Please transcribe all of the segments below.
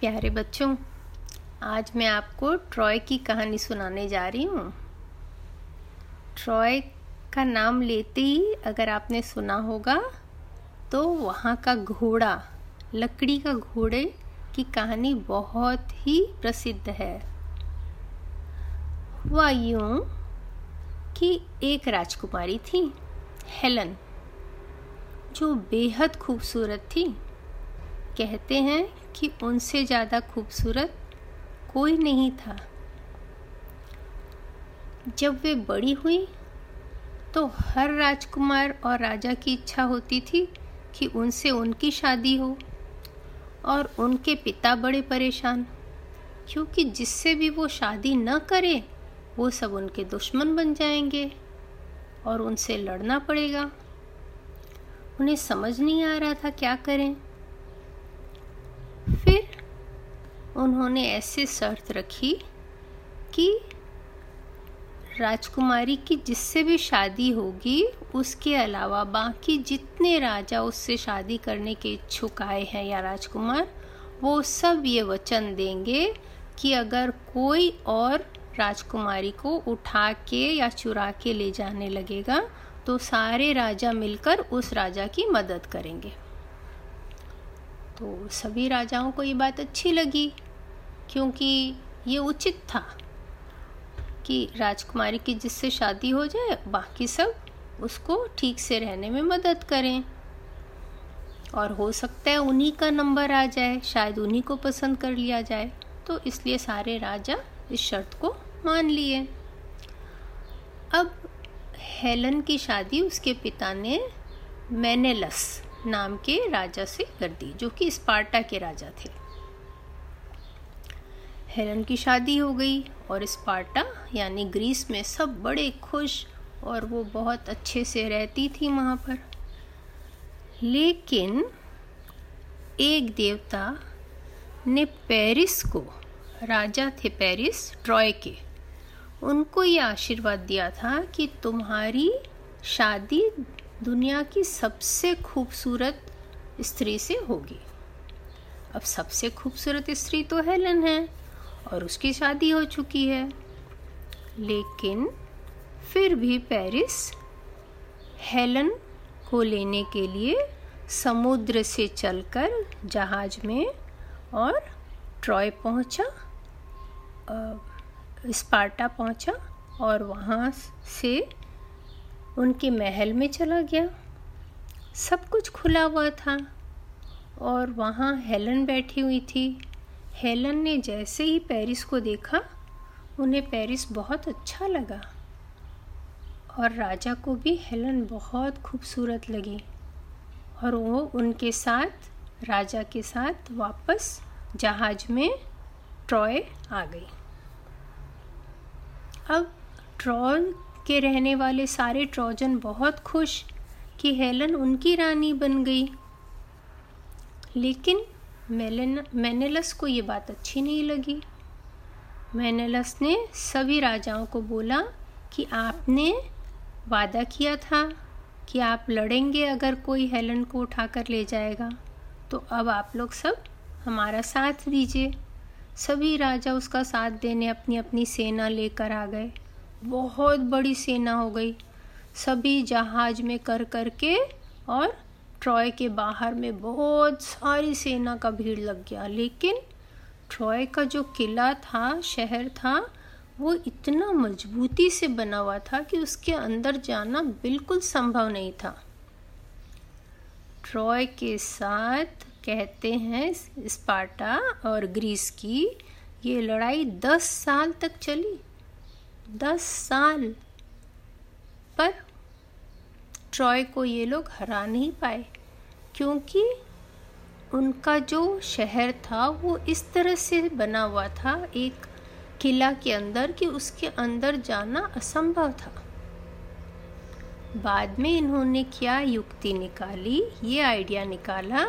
प्यारे बच्चों, आज मैं आपको ट्रॉय की कहानी सुनाने जा रही हूँ। ट्रॉय का नाम लेते ही अगर आपने सुना होगा तो वहाँ का घोड़ा, लकड़ी का घोड़े की कहानी बहुत ही प्रसिद्ध है। हुआ यूँ कि एक राजकुमारी थी, हेलन, जो बेहद खूबसूरत थी। कहते हैं कि उनसे ज़्यादा खूबसूरत कोई नहीं था। जब वे बड़ी हुई तो हर राजकुमार और राजा की इच्छा होती थी कि उनसे उनकी शादी हो और उनके पिता बड़े परेशान, क्योंकि जिससे भी वो शादी न करे, वो सब उनके दुश्मन बन जाएँगे और उनसे लड़ना पड़ेगा। उन्हें समझ नहीं आ रहा था क्या करें। फिर उन्होंने ऐसे शर्त रखी कि राजकुमारी की जिससे भी शादी होगी, उसके अलावा बाकी जितने राजा उससे शादी करने के इच्छुक आए हैं या राजकुमार, वो सब ये वचन देंगे कि अगर कोई और राजकुमारी को उठा के या चुरा के ले जाने लगेगा तो सारे राजा मिलकर उस राजा की मदद करेंगे। तो सभी राजाओं को ये बात अच्छी लगी, क्योंकि ये उचित था कि राजकुमारी की जिससे शादी हो जाए, बाकी सब उसको ठीक से रहने में मदद करें। और हो सकता है उन्हीं का नंबर आ जाए, शायद उन्हीं को पसंद कर लिया जाए। तो इसलिए सारे राजा इस शर्त को मान लिए। अब हेलन की शादी उसके पिता ने मैनेलस नाम के राजा से कर दी जो कि स्पार्टा के राजा थे। हेलन की शादी हो गई और स्पार्टा, यानी ग्रीस में सब बड़े खुश और वो बहुत अच्छे से रहती थी वहाँ पर। लेकिन एक देवता ने पेरिस को, राजा थे पेरिस ट्रॉय के उनको ये आशीर्वाद दिया था कि तुम्हारी शादी दुनिया की सबसे खूबसूरत स्त्री से होगी। अब सबसे खूबसूरत स्त्री तो हेलन है और उसकी शादी हो चुकी है। लेकिन फिर भी पेरिस हेलन को लेने के लिए समुद्र से चलकर जहाज़ में और ट्रॉय पहुँचा स्पार्टा पहुँचा और वहाँ से उनके महल में चला गया। सब कुछ खुला हुआ था और वहाँ हेलन बैठी हुई थी। हेलन ने जैसे ही पेरिस को देखा, उन्हें पेरिस बहुत अच्छा लगा और राजा को भी हेलन बहुत खूबसूरत लगी और वो उनके साथ, राजा के साथ वापस जहाज़ में ट्रॉय आ गई। अब ट्रॉय के रहने वाले सारे ट्रोजन बहुत खुश कि हेलन उनकी रानी बन गई। लेकिन मेलेन, मैनेलस को ये बात अच्छी नहीं लगी। मैनेलस ने सभी राजाओं को बोला कि आपने वादा किया था कि आप लड़ेंगे अगर कोई हेलन को उठाकर ले जाएगा। तो अब आप लोग सब हमारा साथ दीजिए। सभी राजा उसका साथ देने अपनी अपनी सेना लेकर आ गए। बहुत बड़ी सेना हो गई। सभी जहाज़ में कर कर के और ट्रॉय के बाहर में बहुत सारी सेना का भीड़ लग गया। लेकिन ट्रॉय का जो किला था, शहर था, वो इतना मजबूती से बना हुआ था कि उसके अंदर जाना बिल्कुल संभव नहीं था। ट्रॉय के साथ कहते हैं स्पार्टा और ग्रीस की ये लड़ाई दस साल तक चली। दस साल पर ट्रॉय को ये लोग हरा नहीं पाए, क्योंकि उनका जो शहर था वो इस तरह से बना हुआ था एक किला के अंदर कि उसके अंदर जाना असंभव था। बाद में इन्होंने क्या युक्ति निकाली, ये आइडिया निकाला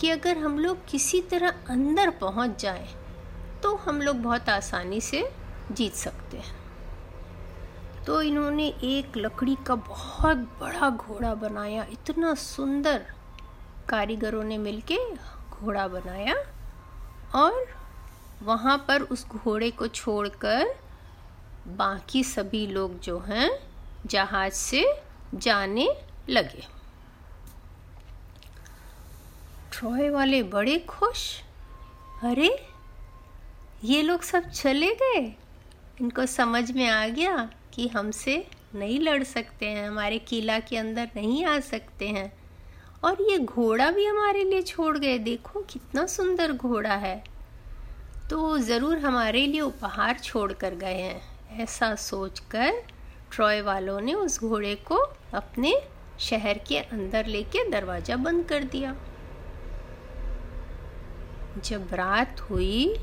कि अगर हम लोग किसी तरह अंदर पहुँच जाएँ तो हम लोग बहुत आसानी से जीत सकते हैं। तो इन्होंने एक लकड़ी का बहुत बड़ा घोड़ा बनाया। इतना सुंदर कारीगरों ने मिलके घोड़ा बनाया और वहाँ पर उस घोड़े को छोड़कर बाकी सभी लोग जो हैं, जहाज़ से जाने लगे। ट्रॉय वाले बड़े खुश। अरे, ये लोग सब चले गए? इनको समझ में आ गया कि हमसे नहीं लड़ सकते हैं, हमारे किला के अंदर नहीं आ सकते हैं। और ये घोड़ा भी हमारे लिए छोड़ गए। देखो कितना सुंदर घोड़ा है। तो ज़रूर हमारे लिए उपहार छोड़ कर गए हैं। ऐसा सोचकर ट्रॉय वालों ने उस घोड़े को अपने शहर के अंदर लेके दरवाज़ा बंद कर दिया। जब रात हुई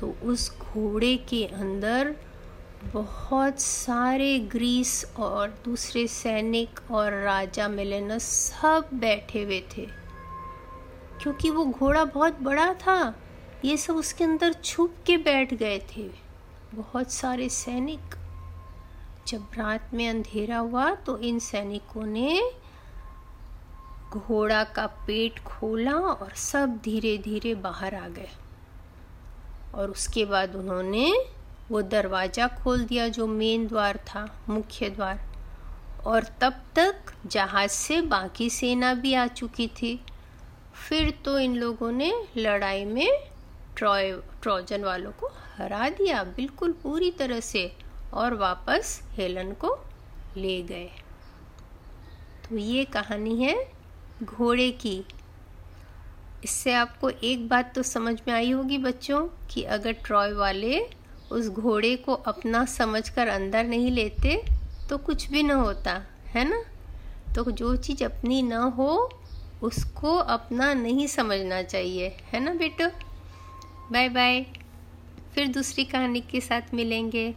तो उस घोड़े के अंदर बहुत सारे ग्रीस और दूसरे सैनिक और राजा मिलेनस सब बैठे हुए थे। क्योंकि वो घोड़ा बहुत बड़ा था, ये सब उसके अंदर छुप के बैठ गए थे। बहुत सारे सैनिक। जब रात में अंधेरा हुआ तो इन सैनिकों ने घोड़ा का पेट खोला और सब धीरे धीरे बाहर आ गए। और उसके बाद उन्होंने वो दरवाज़ा खोल दिया जो मेन द्वार था, मुख्य द्वार। और तब तक जहाज़ से बाकी सेना भी आ चुकी थी। फिर तो इन लोगों ने लड़ाई में ट्रॉय, ट्रोजन वालों को हरा दिया, बिल्कुल पूरी तरह से, और वापस हेलन को ले गए। तो ये कहानी है घोड़े की। इससे आपको एक बात तो समझ में आई होगी बच्चों, कि अगर ट्रॉय वाले उस घोड़े को अपना समझकर अंदर नहीं लेते तो कुछ भी ना होता, है ना? तो जो चीज़ अपनी ना हो, उसको अपना नहीं समझना चाहिए, है ना बेटो? बाय बाय फिर दूसरी कहानी के साथ मिलेंगे।